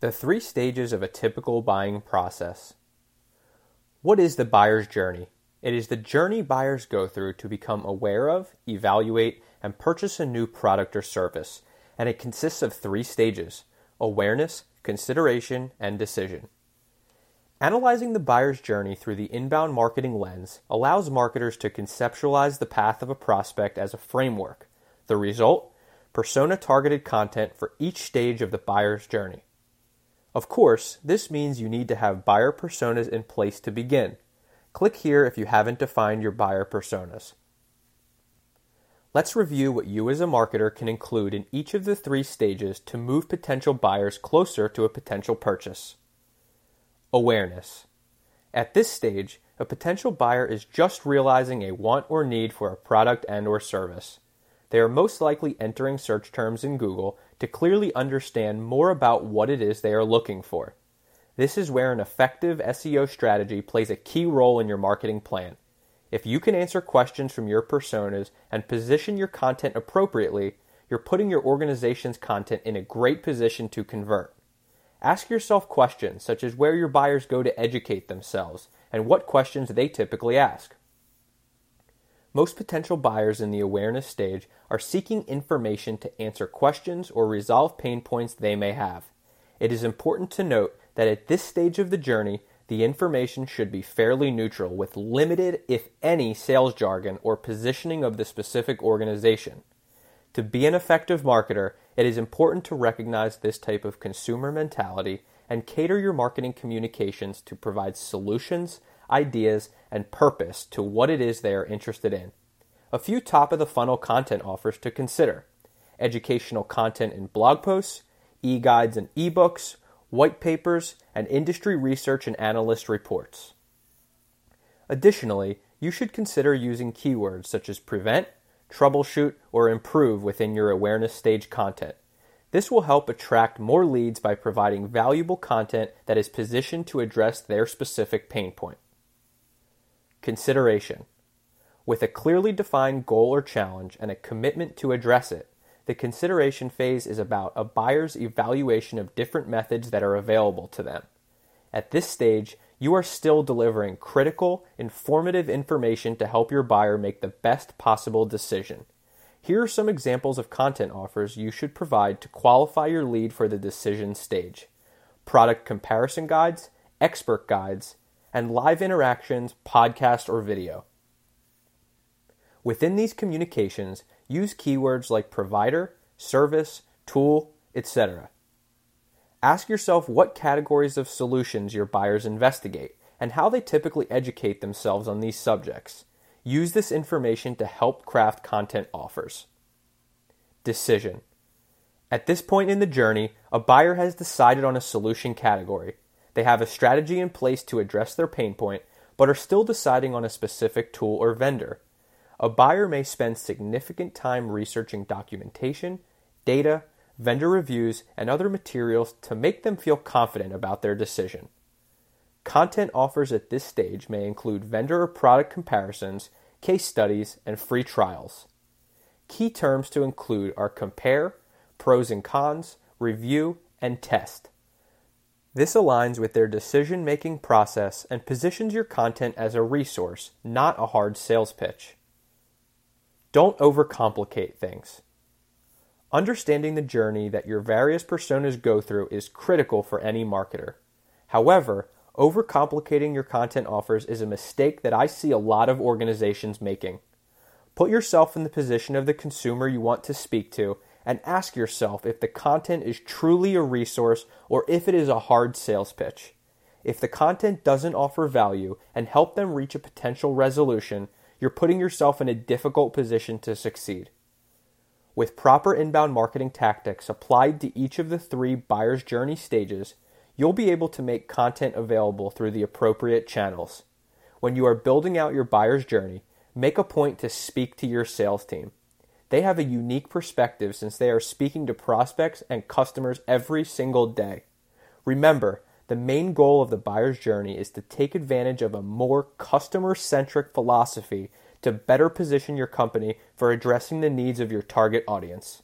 The three stages of a typical buying process. What is the buyer's journey? It is the journey buyers go through to become aware of, evaluate, and purchase a new product or service, and it consists of three stages awareness, consideration, and decision. Analyzing the buyer's journey through the inbound marketing lens allows marketers to conceptualize the path of a prospect as a framework. The result? Persona targeted content for each stage of the buyer's journey. Of course, this means you need to have buyer personas in place to begin. Click here if you haven't defined your buyer personas. Let's review what you as a marketer can include in each of the three stages to move potential buyers closer to a potential purchase. Awareness. At this stage, a potential buyer is just realizing a want or need for a product and or service. They are most likely entering search terms in Google to clearly understand more about what it is they are looking for. This is where an effective SEO strategy plays a key role in your marketing plan. If you can answer questions from your personas and position your content appropriately, you're putting your organization's content in a great position to convert. Ask yourself questions such as where your buyers go to educate themselves and what questions they typically ask. Most potential buyers in the awareness stage are seeking information to answer questions or resolve pain points they may have. It is important to note that at this stage of the journey, the information should be fairly neutral with limited, if any, sales jargon or positioning of the specific organization. To be an effective marketer, it is important to recognize this type of consumer mentality and cater your marketing communications to provide solutions ideas, and purpose to what it is they are interested in. A few top of the funnel content offers to consider educational content in blog posts, e guides and ebooks, white papers, and industry research and analyst reports. Additionally, you should consider using keywords such as prevent, troubleshoot, or improve within your awareness stage content. This will help attract more leads by providing valuable content that is positioned to address their specific pain point. Consideration. With a clearly defined goal or challenge and a commitment to address it, the consideration phase is about a buyer's evaluation of different methods that are available to them. At this stage, you are still delivering critical, informative information to help your buyer make the best possible decision. Here are some examples of content offers you should provide to qualify your lead for the decision stage product comparison guides, expert guides, and live interactions, podcast, or video. Within these communications, use keywords like provider, service, tool, etc. Ask yourself what categories of solutions your buyers investigate and how they typically educate themselves on these subjects. Use this information to help craft content offers. Decision. At this point in the journey, a buyer has decided on a solution category. They have a strategy in place to address their pain point, but are still deciding on a specific tool or vendor. A buyer may spend significant time researching documentation, data, vendor reviews, and other materials to make them feel confident about their decision. Content offers at this stage may include vendor or product comparisons, case studies, and free trials. Key terms to include are compare, pros and cons, review, and test. This aligns with their decision making process and positions your content as a resource, not a hard sales pitch. Don't overcomplicate things. Understanding the journey that your various personas go through is critical for any marketer. However, overcomplicating your content offers is a mistake that I see a lot of organizations making. Put yourself in the position of the consumer you want to speak to and ask yourself if the content is truly a resource or if it is a hard sales pitch. If the content doesn't offer value and help them reach a potential resolution, you're putting yourself in a difficult position to succeed. With proper inbound marketing tactics applied to each of the three buyer's journey stages, you'll be able to make content available through the appropriate channels. When you are building out your buyer's journey, make a point to speak to your sales team. They have a unique perspective since they are speaking to prospects and customers every single day. Remember, the main goal of the buyer's journey is to take advantage of a more customer centric philosophy to better position your company for addressing the needs of your target audience.